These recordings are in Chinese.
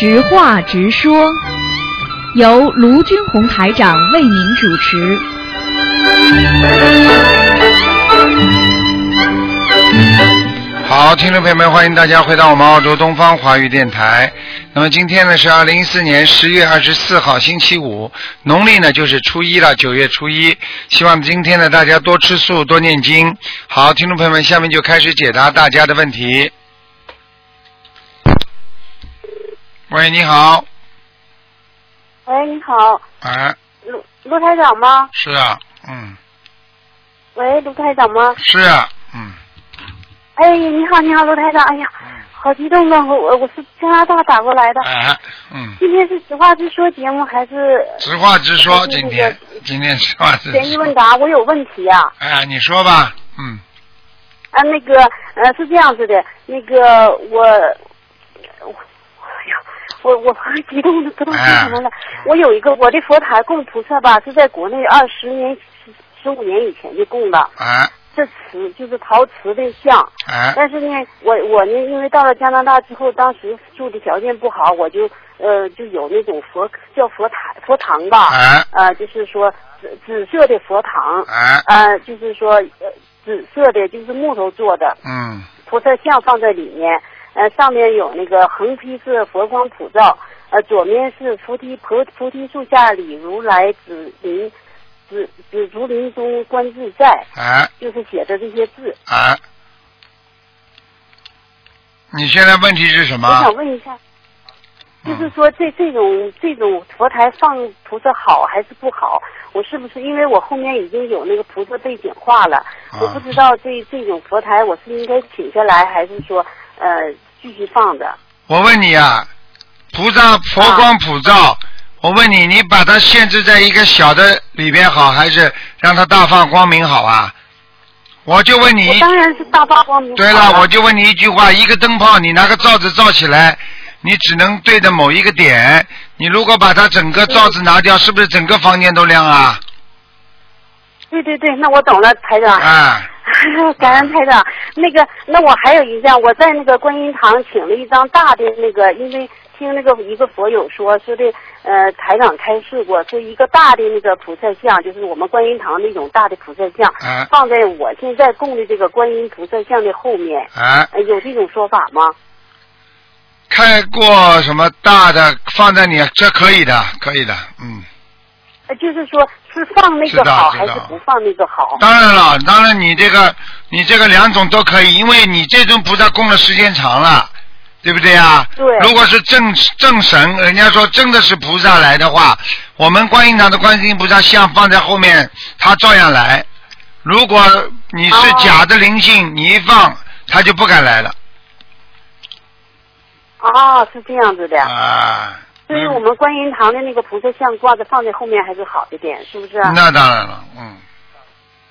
直话直说，由卢军红台长为您主持。好，听众朋友们，欢迎大家回到我们澳洲东方华语电台。那么今天呢是二零一四年十月二十四号，星期五，农历呢就是初一了，九月初一。希望今天呢大家多吃素，多念经。好，听众朋友们，下面就开始解答大家的问题。喂，你好，喂，你好，哎，卢卢台长吗？是啊，嗯，喂，卢台长吗？是啊，嗯，哎，你好，你好，卢台长。哎呀，好激动啊！我我我是加拿大打过来的。哎，嗯，今天是实话实说节目还是直话直说，今天今天实话实悬疑问。答？我有问题啊。哎，你说吧，嗯，啊，那个呃是这样子的，那个我我我我很激动的不知道说什么了。我有一个我的佛台供菩萨吧，是在国内二十年十十五年以前就供的，哎这瓷就是陶瓷的像。哎，但是呢，我我呢，因为到了加拿大之后，当时住的条件不好，我就呃就有那种佛叫佛台佛堂吧，哎呃就是说紫紫色的佛堂，哎，呃就是说呃紫色的就是木头做的嗯。菩萨像放在里面，呃上面有那个横批是佛光普照，呃左面是菩提菩菩提树下李如来紫林紫紫竹林中观自在，啊就是写的这些字。啊，你现在问题是什么我想？问一下，嗯就是说这这种这种佛台放菩萨好还是不好？我是不是因为我后面已经有那个菩萨背景画了？啊我不知道这这种佛台我是应该请下来，还是说呃继续放着？我问你啊，菩萨佛光普照，我问你，你把它限制在一个小的里边好，还是让它大放光明好啊？我就问你，当然是大发光明。对了，我就问你一句话：一个灯泡，你拿个罩子罩起来，你只能对着某一个点。你如果把它整个罩子拿掉，是不是整个房间都亮啊？对对对，那我懂了，台长。啊，感恩台长，那个，那我还有一件，我在那个观音堂请了一张大的那个，因为听那个一个佛友说说的，呃，台长开示过，说一个大的那个菩萨像，就是我们观音堂那种大的菩萨像，啊放在我现在供的这个观音菩萨像的后面，啊，呃有这种说法吗？开过什么大的放在你这可以的，可以的，嗯。呃，就是说是放那个好，还是不放那个好？当然了，当然你这个你这个两种都可以，因为你这种菩萨供的时间长了，对不对啊？对如果是正正神，人家说真的是菩萨来的话，我们观音堂的观世音菩萨像放在后面，他照样来。如果你是哦假的灵性，你一放他就不敢来了啊，是这样子的。啊。所以我们观音堂的那个菩萨像挂在放在后面还是好一点，是不是？那当然了，嗯。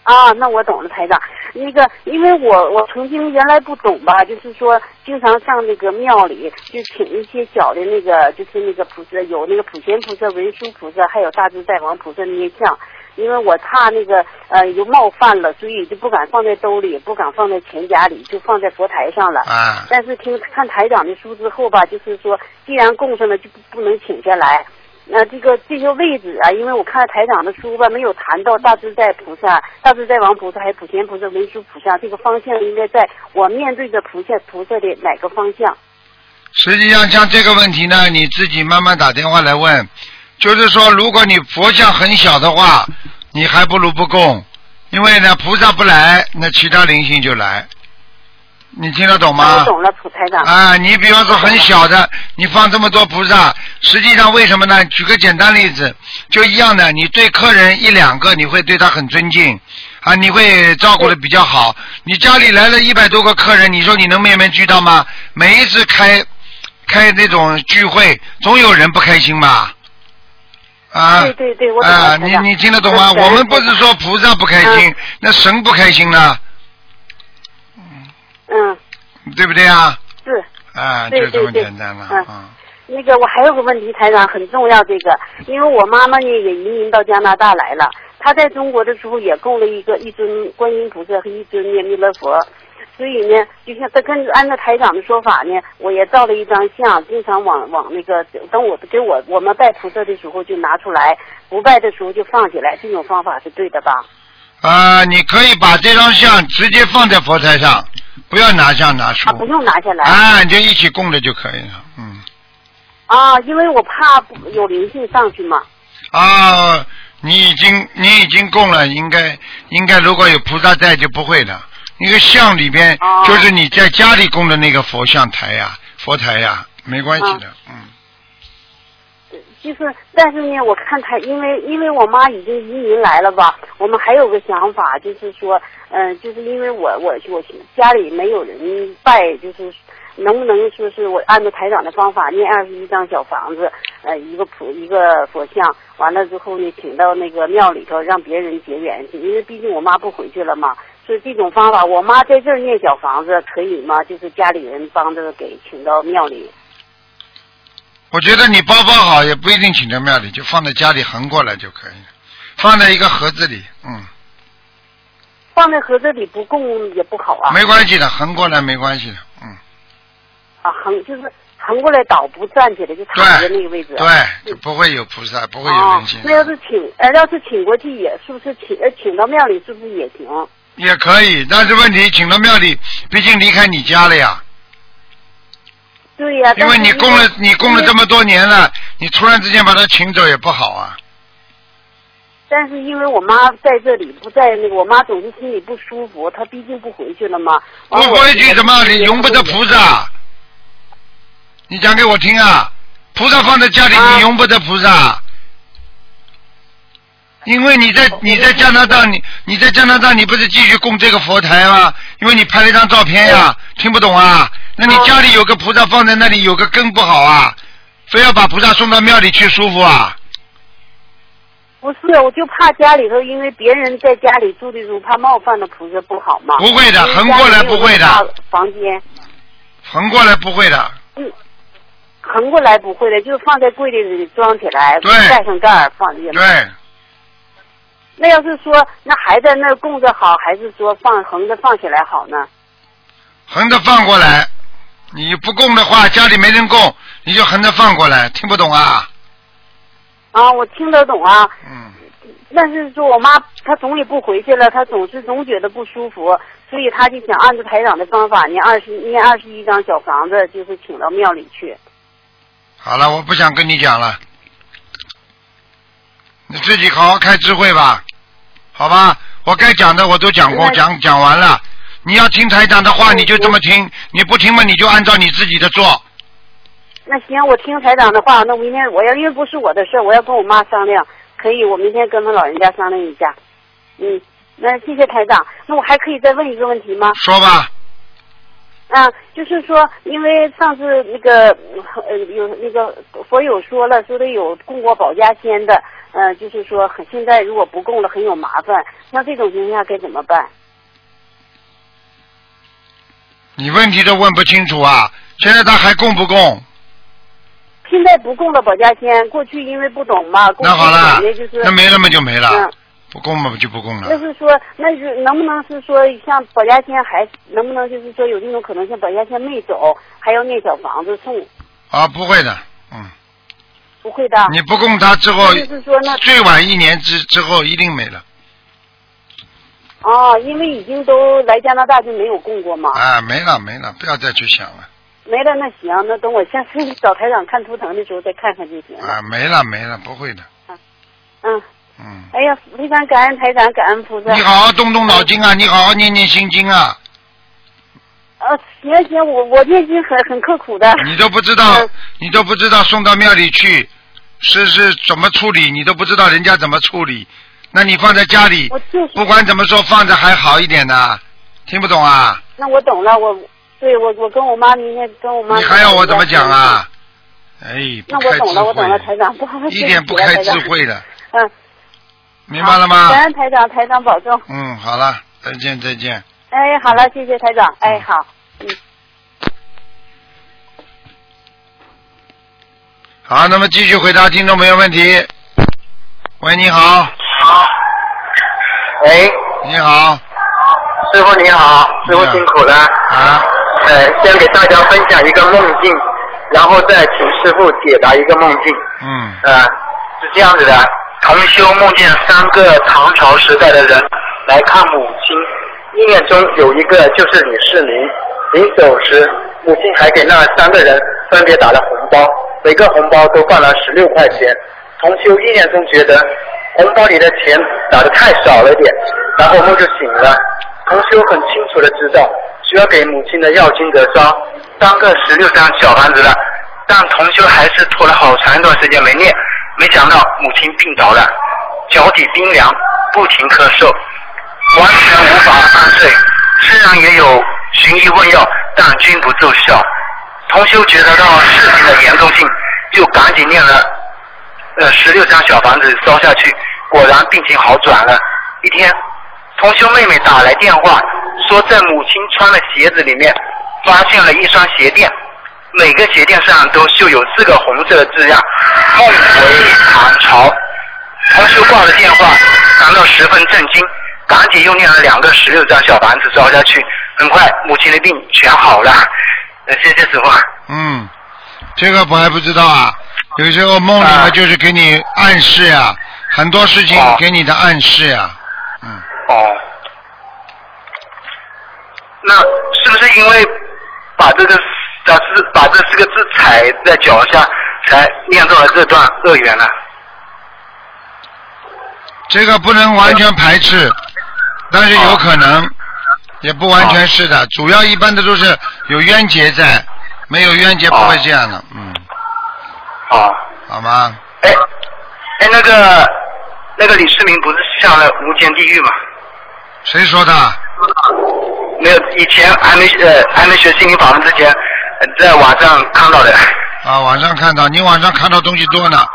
啊，那我懂了，台长。那个，因为我我曾经原来不懂吧，就是说经常上那个庙里，就请一些小的那个，就是那个菩萨，有那个普贤菩萨、文殊菩萨，还有大智在王菩萨那些像。因为我怕那个呃有冒犯了，所以就不敢放在兜里，不敢放在钱夹里，就放在佛台上了。啊，但是听看台长的书之后吧，就是说，既然供上了，就不不能请下来。那这个这些位置啊，因为我看台长的书吧，没有谈到大自在菩萨、大自在王菩萨还有普贤菩萨、文殊菩萨这个方向，应该在我面对着菩萨菩萨的哪个方向？实际上像这个问题呢，你自己慢慢打电话来问。就是说，如果你佛像很小的话，你还不如不供，因为呢，菩萨不来，那其他灵性就来。你听得懂吗我？懂了，普台长。啊，你比方说很小的，你放这么多菩萨，实际上为什么呢？举个简单例子，就一样的，你对客人一两个，你会对他很尊敬，啊，你会照顾的比较好。你家里来了一百多个客人，你说你能面面俱到吗？每一次开开那种聚会，总有人不开心吧？啊，对对对，我懂，啊，你你听得懂吗？我们不是说菩萨不开心，那神不开心呢，嗯，对不对啊？是。啊，就这么简单了，嗯。啊。那个我还有个问题，台长很重要，这个，因为我妈妈呢也移民到加拿大来了，她在中国的时候也供了一个一尊观音菩萨和一尊念弥勒佛，所以呢，就像他跟按照台长的说法呢，我也照了一张相，经常往往那个等我给我我们拜菩萨的时候就拿出来，不拜的时候就放起来，这种方法是对的吧？啊，你可以把这张相直接放在佛台上，不要拿相拿书啊，。不用拿下来。啊，你就一起供着就可以了。嗯。啊，因为我怕有灵性上去嘛。啊，你已经你已经供了，应该应该如果有菩萨在就不会的。一个像里边哦就是你在家里供的那个佛像台呀、佛台呀、没关系的，嗯。就是，但是呢，我看他，因为因为我妈已经移民来了吧，我们还有个想法，就是说，嗯、就是因为我我我家里没有人拜，就是能不能说是我按照台长的方法念二十一张小房子，呃，一个普一个佛像，完了之后呢，请到那个庙里头让别人结缘去，因为毕竟我妈不回去了嘛。所以这种方法，我妈在这儿念小房子可以吗？就是家里人帮着给请到庙里。我觉得你包包好也不一定请到庙里，就放在家里横过来就可以了，放在一个盒子里，嗯，放在盒子里不供也不好啊。没关系的，横过来没关系的，嗯，啊，横就是横过来倒，不站起来就躺在那个位置。对，就不会有菩萨，不会有哦人性，那要是请，呃，要是请过去也是不是请呃请到庙里是不是也行？也可以，但是问题请到庙里，毕竟离开你家了呀，对呀、因为你供了你供了这么多年了，你突然之间把他请走也不好啊。但是因为我妈在这里不在那个，我妈总是心里不舒服，她毕竟不回去了嘛。不回去怎么？你容不得菩萨？你讲给我听啊！菩萨放在家里，啊你容不得菩萨。因为你在你在加拿大，你你在加拿大，你不是继续供这个佛台吗？因为你拍了一张照片呀，听不懂啊？那你啊家里有个菩萨放在那里，有个根不好啊？非要把菩萨送到庙里去舒服啊？不是，我就怕家里头，因为别人在家里住的时候，怕冒犯了菩萨不好嘛。不会的因为横过来不会的房间，横过来不会的，横过来不会的，就是放在柜子里装起来，对盖上盖儿放进去。对，那要是说那还在那儿供着好，还是说放横着放起来好呢？横着放过来。你不供的话，家里没人供，你就横着放过来，听不懂啊？啊，我听得懂啊，嗯，但是说我妈她总也不回去了，她总是总觉得不舒服，所以她就想按照台长的方法念二十念二十一张小房子，就是请到庙里去。好了，我不想跟你讲了，你自己好好开智慧吧，好吧？我该讲的我都讲过，讲讲完了。你要听台长的话，嗯你就这么听；你不听嘛，你就按照你自己的做。那行，我听台长的话，那明天我要因为不是我的事儿，我要跟我妈商量，可以，我明天跟他老人家商量一下。嗯，那谢谢台长。那我还可以再问一个问题吗？说吧，啊，就是说，因为上次那个呃有那个佛友说了，说的有供过保家仙的，呃，就是说很现在如果不供了很有麻烦，像这种情况下该怎么办？你问题都问不清楚啊！现在他还供不供？现在不供了保家仙，过去因为不懂嘛，那好了那没了嘛就没了嗯，不供嘛就不供了。就是说，那是能不能是说，像保家仙还能不能就是说有这种可能性，保家仙没走，还要念小房子送？啊，不会的，嗯，不会的。你不供他之后，就是说那最晚一年之之后一定没了。哦，因为已经都来加拿大就没有供过嘛。啊，没了没了，不要再去想了。没了，那行，那等我下次找台长看图腾的时候再看看就行了。啊，没了没了，不会的。嗯，嗯，哎呀，非常感恩台长，感恩菩萨。你好好动动脑筋啊，你好好念念心经啊，呃，行行，我我念经很很刻苦的。你都不知道嗯，你都不知道送到庙里去是是怎么处理，你都不知道人家怎么处理。那你放在家里，就是，不管怎么说放着还好一点呢，听不懂啊？那我懂了，我对我我跟我妈明天跟我妈。你还要我怎么讲？啊？哎，不开智那我懂了，我懂了，台慧，长，不好意思，一点不开智慧的，嗯，明白了吗好？感恩台长，台长保重。嗯，好了，再见再见。哎，好了，谢谢台长。哎，好，嗯。好，那么继续回答听众朋友问题。喂，你好，喂，你好，师傅你好，师傅辛苦了。啊，呃，先给大家分享一个梦境，然后再请师傅解答一个梦境。嗯呃，是这样子的，同修梦见三个唐朝时代的人来看母亲，意念中有一个就是李世民。临走时，母亲还给那三个人分别打了红包，每个红包都放了十六块钱。同修意念中觉得红包里的钱打的太少了点，然后梦就醒了。同修很清楚的知道需要给母亲的要经者烧三个十六张小房子了，但同修还是拖了好长一段时间没念，没想到母亲病倒了，脚底冰凉，不停咳嗽，完全无法安睡。虽然也有寻医问药，但均不奏效。同修觉得到事情的严重性，就赶紧念了呃十六张小房子烧下去，果然病情好转了。一天，同修妹妹打来电话，说在母亲穿的鞋子里面发现了一双鞋垫，每个鞋垫上都绣有四个红色的字样“梦回唐朝”。同修挂了电话，感到十分震惊，赶紧又念了两个十六张小房子烧下去，很快母亲的病全好了。呃，谢谢师傅。嗯，这个我还不知道啊。有时候梦里啊面就是给你暗示呀、很多事情哦给你的暗示呀、嗯，哦，那是不是因为把这个把四把这四个字踩在脚下，才念到了这段恶缘呢？这个不能完全排斥，但是有可能，也不完全是的。主要一般的都是有冤结在，没有冤结不会这样的。嗯，啊，好吗？哎，哎，那个那个李世民不是下了无间地狱吗？谁说的？没有，以前还没呃还没学心灵法门之前，呃在网上看到的。啊，网上看到，你网上看到东西多呢，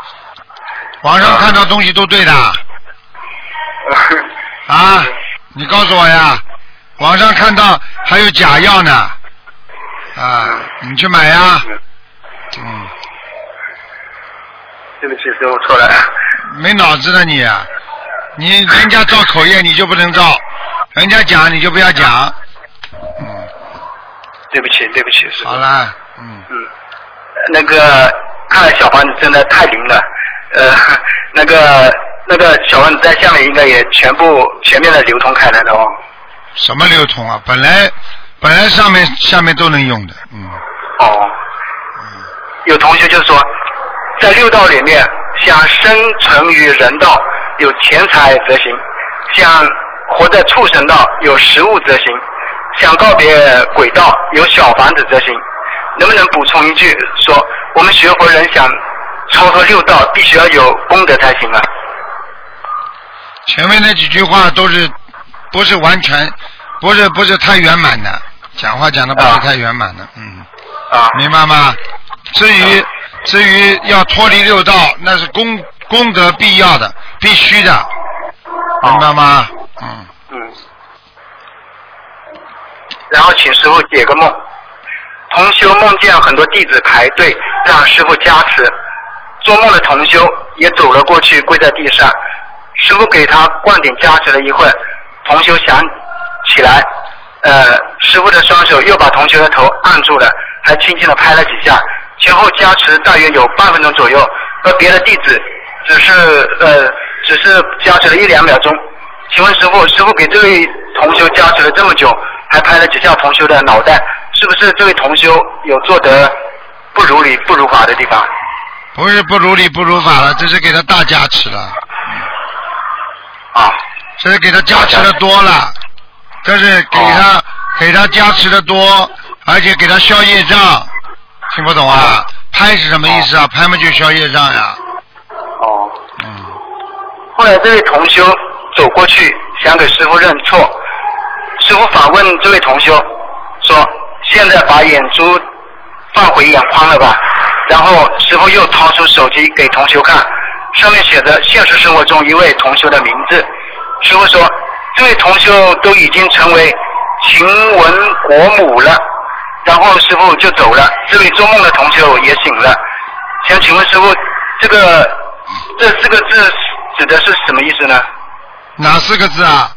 网上看到东西都对的啊！你告诉我呀，网上看到还有假药呢，啊，你去买呀，嗯，对不起，师傅错了。没脑子的你，啊。你人家造口业你就不能造，人家讲你就不要讲，嗯，对不起，对不起，师傅。好了，嗯，嗯，那个看来小房子真的太灵了，呃，那个那个小房子在下面应该也全部全面的流通开来了哦。什么流通啊？本来本来上面下面都能用的，嗯，哦，有同学就说，在六道里面，想生存于人道有钱财则行，想活在畜生道有食物则行，想告别鬼道有小房子则行。能不能补充一句说，我们学佛人想超脱六道，必须要有功德才行啊？前面那几句话都是不是完全不是不是太圆满的，讲话讲的不是太圆满的，嗯，啊，明白吗？至于至于要脱离六道，那是功功德必要的，必须的，明白吗？嗯，嗯。然后请师傅解个梦。同修梦见很多弟子排队让师傅加持，做梦的同修也走了过去，跪在地上。师傅给他灌顶加持了一会儿，同修想起来，呃，师傅的双手又把同修的头按住了，还轻轻的拍了几下，前后加持大约有半分钟左右，而别的弟子只是呃只是加持了一两秒钟。请问师傅，师傅给这位同修加持了这么久，还拍了几下同修的脑袋，是不是这位同修有做得不如理不如法的地方？不是不如理不如法了，这是给他大加持了，啊，这是给他加持的多了，这是给他、给他加持的多，而且给他消业障，听不懂啊？拍是什么意思啊？拍嘛就消业障呀，哦。嗯。后来这位同修走过去想给师傅认错，师傅反问这位同修说：“现在把眼珠放回眼眶了吧？”然后师傅又掏出手机给同修看，上面写着现实生活中一位同修的名字。师傅说：“这位同修都已经成为秦文国母了。”然后师傅就走了，这位做梦的同修也醒了。想请问师傅，这个这四个字指的是什么意思呢？哪四个字啊？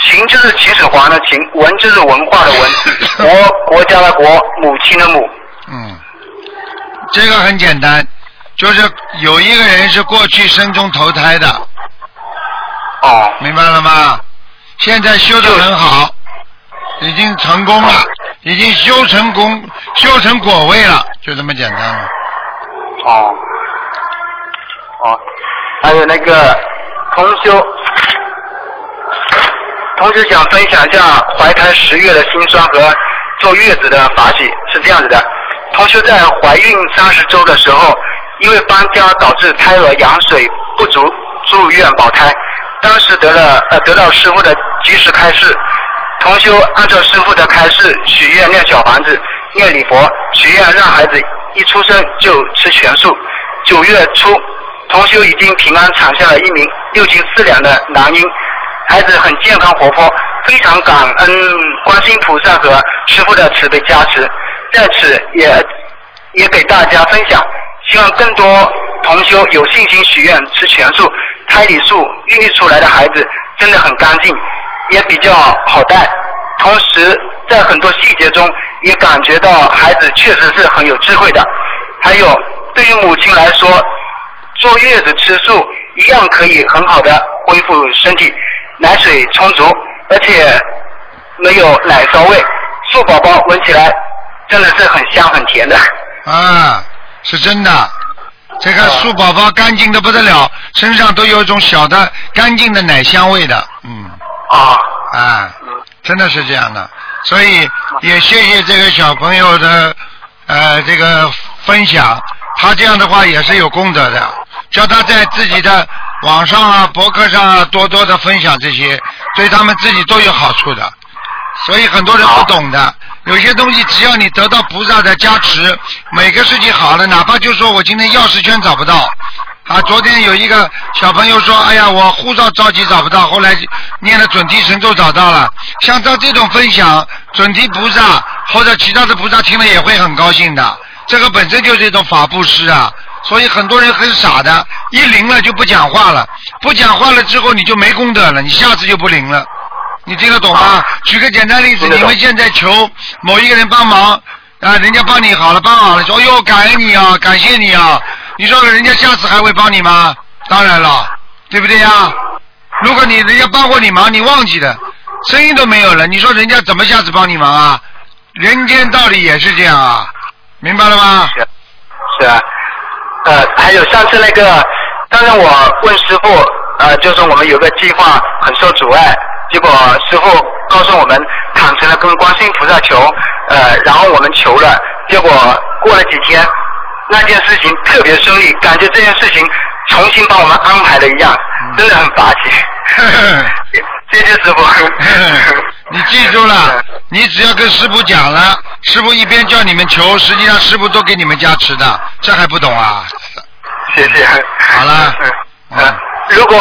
秦就是秦始皇的秦，文就是文化的文，国国家的国，母亲的母。嗯，这个很简单，就是有一个人是过去生中投胎的，哦，明白了吗？现在修的很好，已经成功了，已经修成功，修成果位了，就这么简单了。哦，哦，还有那个同修，同时想分享一下怀胎十月的辛酸和坐月子的法喜，是这样子的。同修在怀孕三十周的时候，因为搬家导致胎儿羊水不足，住院保胎。当时得了呃得到师傅的及时开示，同修按照师傅的开示许愿念小房子，念礼佛，许愿让孩子一出生就吃全素。九月初，同修已经平安产下了一名六斤四两的男婴，孩子很健康活泼，非常感恩观世音菩萨和师傅的慈悲加持，在此也也给大家分享，希望更多同修有信心许愿吃全素，胎里素孕育出来的孩子真的很干净，也比较好带。同时，在很多细节中也感觉到孩子确实是很有智慧的。还有，对于母亲来说，坐月子吃素一样可以很好的恢复身体，奶水充足，而且没有奶骚味，素宝宝闻起来真的是很香很甜的。啊，是真的。这个树宝宝干净的不得了，身上都有一种小的干净的奶香味的，嗯，啊，啊，真的是这样的。所以也谢谢这个小朋友的呃这个分享，他这样的话也是有功德的，叫他在自己的网上啊、博客上啊多多的分享这些，对他们自己都有好处的。所以很多人不懂的，有些东西只要你得到菩萨的加持，每个事情好了，哪怕就说我今天钥匙圈找不到，啊，昨天有一个小朋友说，哎呀，我护照着急找不到，后来念了准提神咒找到了。像照这种分享，准提菩萨或者其他的菩萨听了也会很高兴的。这个本身就是一种法布施啊，所以很多人很傻的，一灵了就不讲话了，不讲话了之后你就没功德了，你下次就不灵了。你听得懂吗？举个简单例子，你们现在求某一个人帮忙，啊，人家帮你好了，帮好了，说，哎呦，感恩你啊，感谢你啊，你说人家下次还会帮你吗？当然了，对不对呀？如果你人家帮过你忙，你忘记了，声音都没有了，你说人家怎么下次帮你忙啊？人间道理也是这样啊，明白了吗？是是啊，呃，还有上次那个，当然我问师傅，呃，就是我们有个计划很受阻碍，结果师傅告诉我们坦诚的跟观世音菩萨求，呃，然后我们求了，结果过了几天，那件事情特别顺利，感觉这件事情重新把我们安排了一样，真的很霸气。谢谢师傅。你记住了，你只要跟师傅讲了，师傅一边叫你们求，实际上师傅都给你们加持的，这还不懂啊？谢谢。好了嗯如果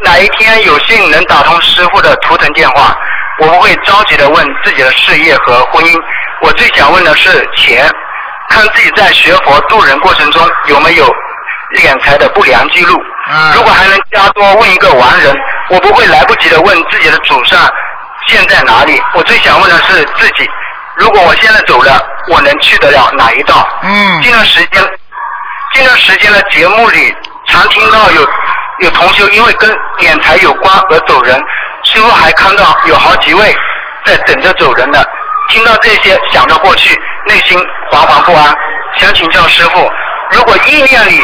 哪一天有幸能打通师傅的图腾电话，我不会着急的问自己的事业和婚姻，我最想问的是钱，看自己在学佛度人过程中有没有敛财的不良记录。嗯如果还能加多问一个完人，我不会来不及的问自己的祖上现在哪里，我最想问的是自己，如果我现在走了，我能去得了哪一道？嗯近段时间，近段时间的节目里，常听到有有同修因为跟敛财有关而走人，师傅还看到有好几位在等着走人的。听到这些，想到过去，内心惶惶不安。想请教师傅，如果意念里，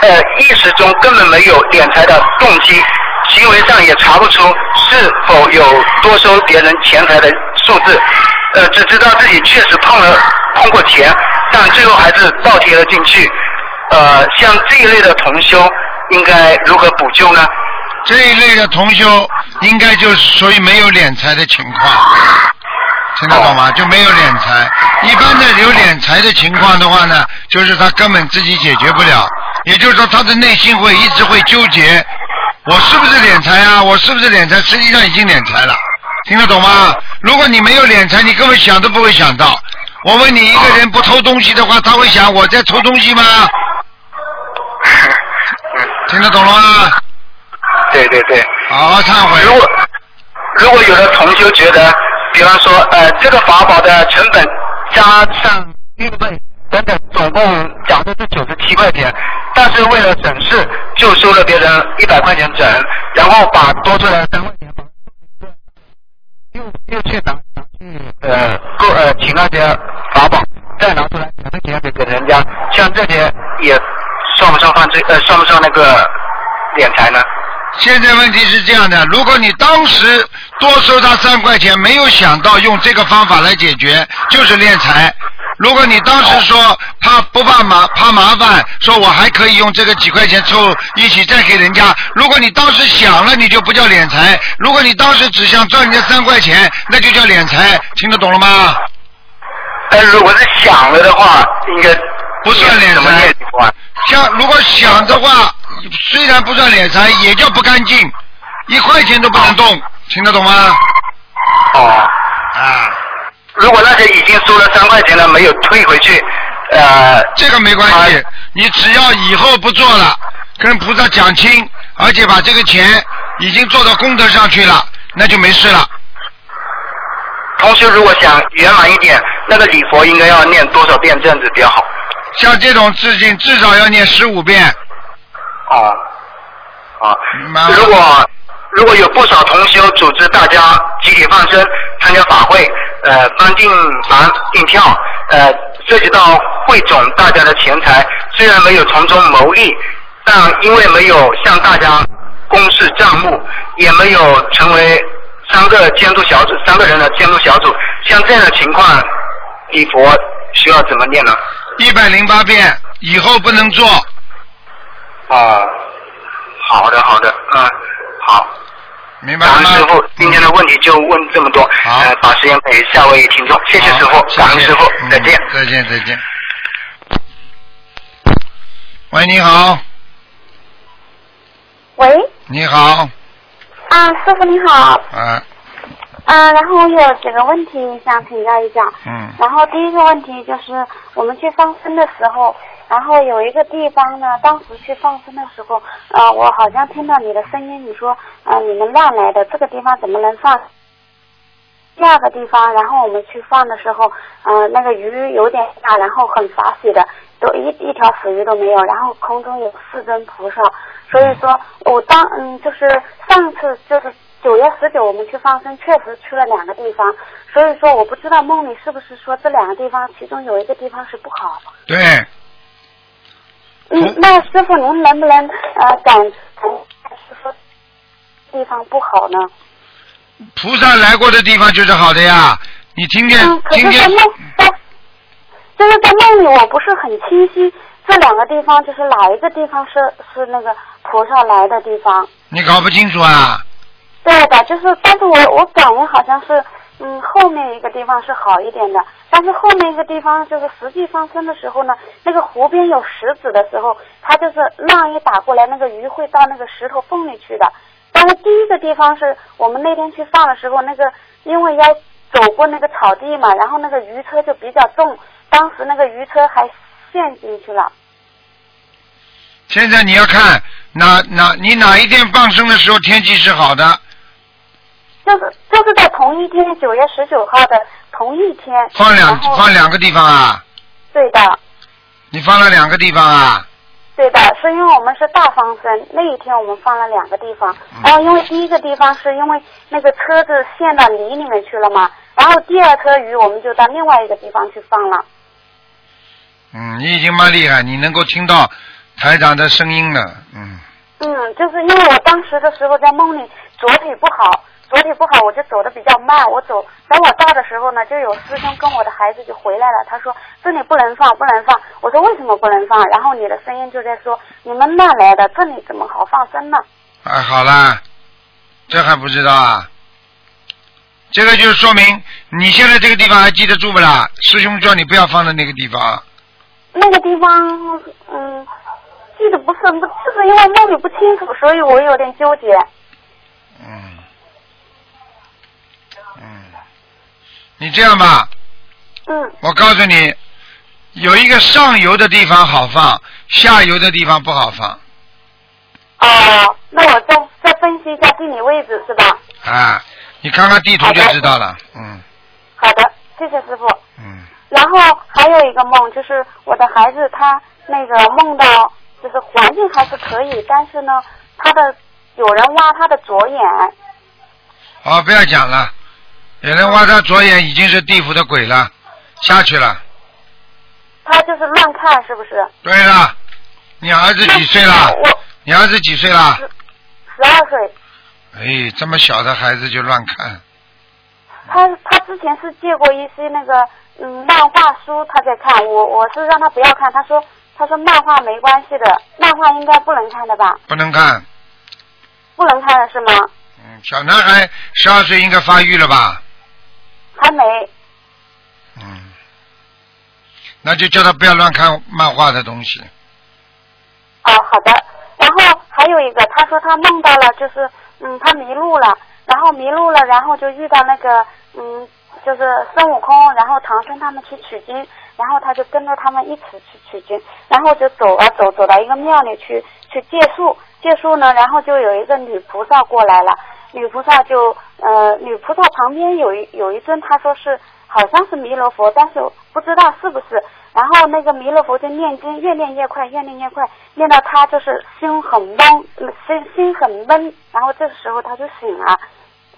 呃，意识中根本没有敛财的动机，行为上也查不出是否有多收别人钱财的数字，呃，只知道自己确实碰了碰过钱，但最后还是倒贴了进去。呃，像这一类的同修，应该如何补救呢？这一类的同修应该就是属于没有敛财的情况，听得懂吗？就没有敛财。一般的有敛财的情况的话呢，就是他根本自己解决不了，也就是说他的内心会一直会纠结，我是不是敛财啊？我是不是敛财？实际上已经敛财了，听得懂吗？如果你没有敛财，你根本想都不会想到。我问你，一个人不偷东西的话，他会想我在偷东西吗？听得懂了吗？对对对，好好忏悔。如果如果有的同修觉得，比方说，呃，这个法宝的成本加上运费等等，总共假设是九十七块钱，但是为了省事，就收了别人一百块钱整，然后把多出来的三块钱又又去拿拿去呃购呃请那些法宝，再拿出来两块钱给给人家，像这些也算不算犯罪？呃，算不算那个敛财呢？现在问题是这样的，如果你当时多收他三块钱，没有想到用这个方法来解决，就是敛财。如果你当时说怕不怕麻怕麻烦，说我还可以用这个几块钱凑一起再给人家。如果你当时想了，你就不叫敛财；如果你当时只想赚人家三块钱，那就叫敛财。听得懂了吗？但是如果是想了的话，应该不算敛财？像如果想的话，虽然不算敛财，也叫不干净，一块钱都不能动，听得懂吗？哦，啊，如果那些已经收了三块钱了没有退回去，呃，这个没关系，你只要以后不做了，跟菩萨讲清，而且把这个钱已经做到功德上去了，那就没事了。同学如果想圆满一点，那个礼佛应该要念多少遍这样子比较好？像这种事情至少要念十五遍，哦，啊。明白，如果如果有不少同修组织大家集体放生、参加法会，呃，帮订房订票，呃，涉及到汇总大家的钱财，虽然没有从中牟利，但因为没有向大家公示账目，也没有成为三个监督小组、三个人的监督小组，像这样的情况，礼佛需要怎么念呢？一百零八遍，以后不能做。哦，好的好的，嗯，好。明白了吗？感恩师傅，今天的问题就问这么多，好呃，把时间给下位听众，谢谢师傅好，感恩师傅，嗯再见。再见，再见。喂，你好，喂，你好，啊，师傅你好，啊，啊，然后我有几个问题想请教一下。嗯，然后第一个问题就是我们去放生的时候，然后有一个地方呢，当时去放生的时候，呃，我好像听到你的声音，你说，呃，你们乱来的，这个地方怎么能放？第二个地方，然后我们去放的时候，呃，那个鱼有点大，然后很洒水的，都一一条死鱼都没有，然后空中有四尊菩萨，所以说我当嗯就是上次就是九月十九我们去放生，确实去了两个地方，所以说我不知道梦里是不是说这两个地方其中有一个地方是不好。对，嗯，那师傅您能不能呃感是说地方不好呢？菩萨来过的地方就是好的呀。你听见嗯，可今天是在梦在，就是在梦里我不是很清晰，这两个地方就是哪一个地方是是那个菩萨来的地方？你搞不清楚啊？对的，就是，但是我我感觉好像是，嗯，后面一个地方是好一点的，但是后面一个地方就是实际放生的时候呢，那个湖边有石子的时候，它就是浪一打过来，那个鱼会到那个石头缝里去的。但是第一个地方是我们那天去放的时候，那个因为要走过那个草地嘛，然后那个鱼车就比较重，当时那个鱼车还陷进去了。现在你要看哪哪你哪一天放生的时候天气是好的，就是就是在同一天，九月十九号的同一天。放两放两个地方啊？对的。你放了两个地方啊？对的，是因为我们是大放生，那一天我们放了两个地方，嗯然后因为第一个地方是因为那个车子陷到泥里面去了嘛，然后第二颗鱼我们就到另外一个地方去放了。嗯，你已经蛮厉害，你能够听到台长的声音了，嗯。嗯，就是因为我当时的时候在梦里左腿不好，左腿不好我就走的比较慢，我走等我到的时候呢，就有师兄跟我的孩子就回来了，他说这里不能放，不能放。我说为什么不能放？然后你的声音就在说你们乱来的，这里怎么好放生呢？哎，好啦，这还不知道啊？这个就是说明你现在这个地方还记得住不啦？师兄叫你不要放在那个地方。那个地方，嗯，记得不是，不就是因为梦里不清楚，所以我有点纠结。嗯，嗯，你这样吧，嗯，我告诉你，有一个上游的地方好放，下游的地方不好放哦，那我再再分析一下地理位置是吧？啊。你看看地图就知道了。嗯好的，谢谢师傅。嗯，然后还有一个梦，就是我的孩子他那个梦到，就是环境还是可以，但是呢，他的有人挖他的左眼，好，不要讲了。有人挖他左眼，已经是地府的鬼了，下去了。他就是乱看，是不是？对了，你儿子几岁了？我你儿子几岁了？十二岁，哎，这么小的孩子就乱看，他他之前是借过一些那个嗯漫画书，他在看，我我是让他不要看，他说他说漫画没关系的，漫画应该不能看的吧？不能看。不能看的是吗？嗯，小男孩十二岁应该发育了吧？还没。嗯，那就叫他不要乱看漫画的东西。哦，好的。然后还有一个，他说他梦到了，就是嗯，他迷路了，然后迷路了，然后就遇到那个嗯，就是孙悟空，然后唐僧他们去取经，然后他就跟着他们一起去取经，然后就走啊走，走到一个庙里去去借宿，借宿呢，然后就有一个女菩萨过来了，女菩萨就呃，女菩萨旁边有一有一尊，他说是好像是弥勒佛，但是不知道是不是。然后那个弥勒佛就念经，越念越快，越念越快，念到他就是心很懵，呃心心很闷。然后这个时候他就醒了，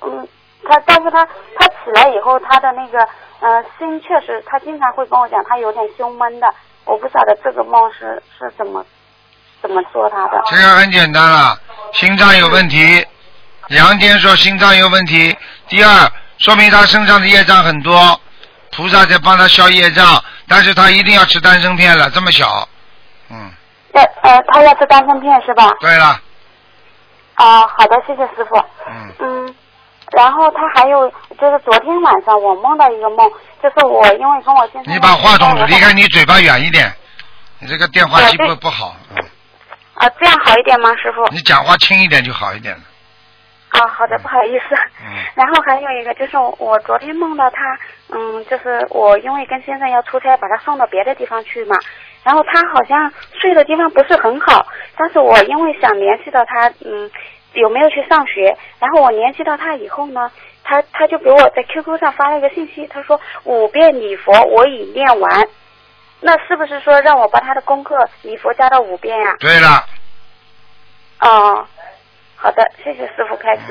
嗯，他但是他他起来以后，他的那个呃心确实，他经常会跟我讲，他有点胸闷的。我不晓得这个梦是是怎么怎么说他的。这个很简单了，心脏有问题。杨坚说心脏有问题。第二，说明他身上的业障很多，菩萨在帮他消业障，但是他一定要吃丹参片了，这么小。嗯，要呃，他要吃丹参片是吧？对了，啊，好的，谢谢师傅。嗯，嗯，然后他还有就是昨天晚上我梦到一个梦，就是我因为跟我先生你把话筒离开你嘴巴远一点，你这个电话机对不不好，嗯，啊，这样好一点吗，师傅？你讲话轻一点就好一点了。啊，好的，不好意思。嗯。然后还有一个就是我昨天梦到他，嗯，就是我因为跟先生要出差，把他送到别的地方去嘛。然后他好像睡的地方不是很好，但是我因为想联系到他，嗯，有没有去上学，然后我联系到他以后呢，他他就给我在 QQ 上发了一个信息，他说五遍礼佛我已念完，那是不是说让我把他的功课礼佛加到五遍呀、对了，哦，好的，谢谢师傅开示。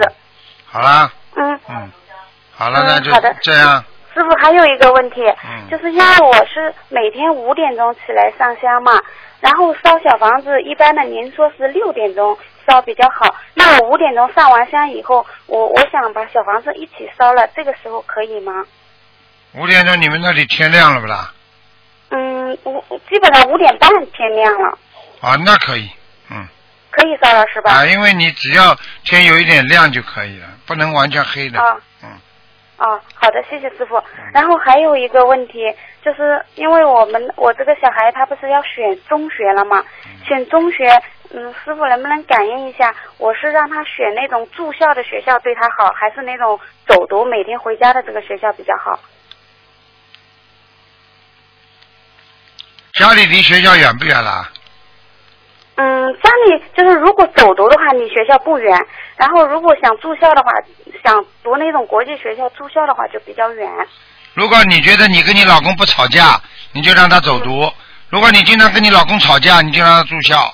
好了，嗯，嗯，好了，嗯那就这样。师傅还有一个问题，嗯就是因为我是每天五点钟起来上香嘛，然后烧小房子，一般的您说是六点钟烧比较好。那我五点钟上完香以后，我我想把小房子一起烧了，这个时候可以吗？五点钟你们那里天亮了不啦？嗯，五基本上五点半天亮了，啊，那可以，嗯，可以烧了是吧？啊，因为你只要天有一点亮就可以了，不能完全黑的。啊嗯，哦，好的，谢谢师傅。然后还有一个问题，就是因为我们我这个小孩他不是要选中学了嘛？选中学，嗯，师傅能不能感应一下？我是让他选那种住校的学校对他好，还是那种走读每天回家的这个学校比较好？家里离学校远不远啦？嗯，家里就是如果走读的话，离学校不远；然后如果想住校的话，想读那种国际学校住校的话就比较远。如果你觉得你跟你老公不吵架，你就让他走读；如果你经常跟你老公吵架，你就让他住校。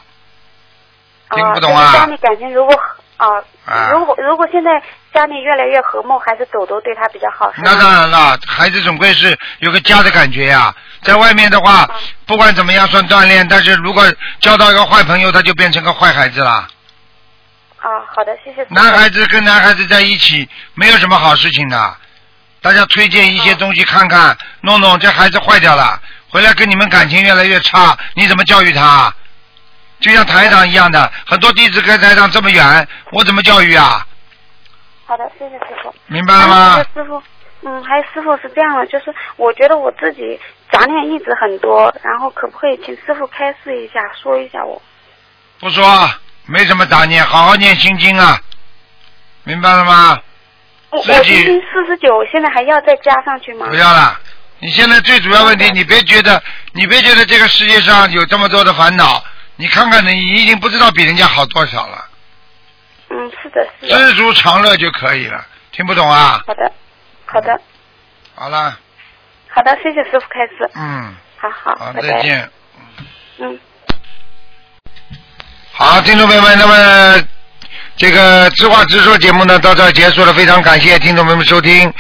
听不懂啊就是家里感情如果啊，啊如果如果现在家里越来越和睦，还是走读对他比较好，那当然了，孩子总归是有个家的感觉呀。在外面的话，不管怎么样算锻炼，但是如果交到一个坏朋友，他就变成个坏孩子了。啊，好的，谢谢。男孩子跟男孩子在一起没有什么好事情的，大家推荐一些东西看看，弄弄，这孩子坏掉了，回来跟你们感情越来越差，你怎么教育他？就像台长一样的，很多弟子跟台长这么远，我怎么教育啊？好的，谢谢师傅。明白了吗？师傅，嗯，还有师傅是这样的，就是我觉得我自己杂念一直很多，然后可不可以请师傅开示一下，说一下我？不说，没什么杂念，好好念心经啊，明白了吗？我我自己今天四十九，现在还要再加上去吗？不要了，你现在最主要问题，你别觉得，你别觉得这个世界上有这么多的烦恼，你看看你已经不知道比人家好多少了，嗯，是的，是的。知足常乐就可以了。听不懂啊？好的，好的，好了，好的，谢谢师傅开始。嗯，好好，好，拜拜。再见。嗯。好，听众朋友们，那么这个知话直说节目呢到这儿结束了，非常感谢听众朋友们收听。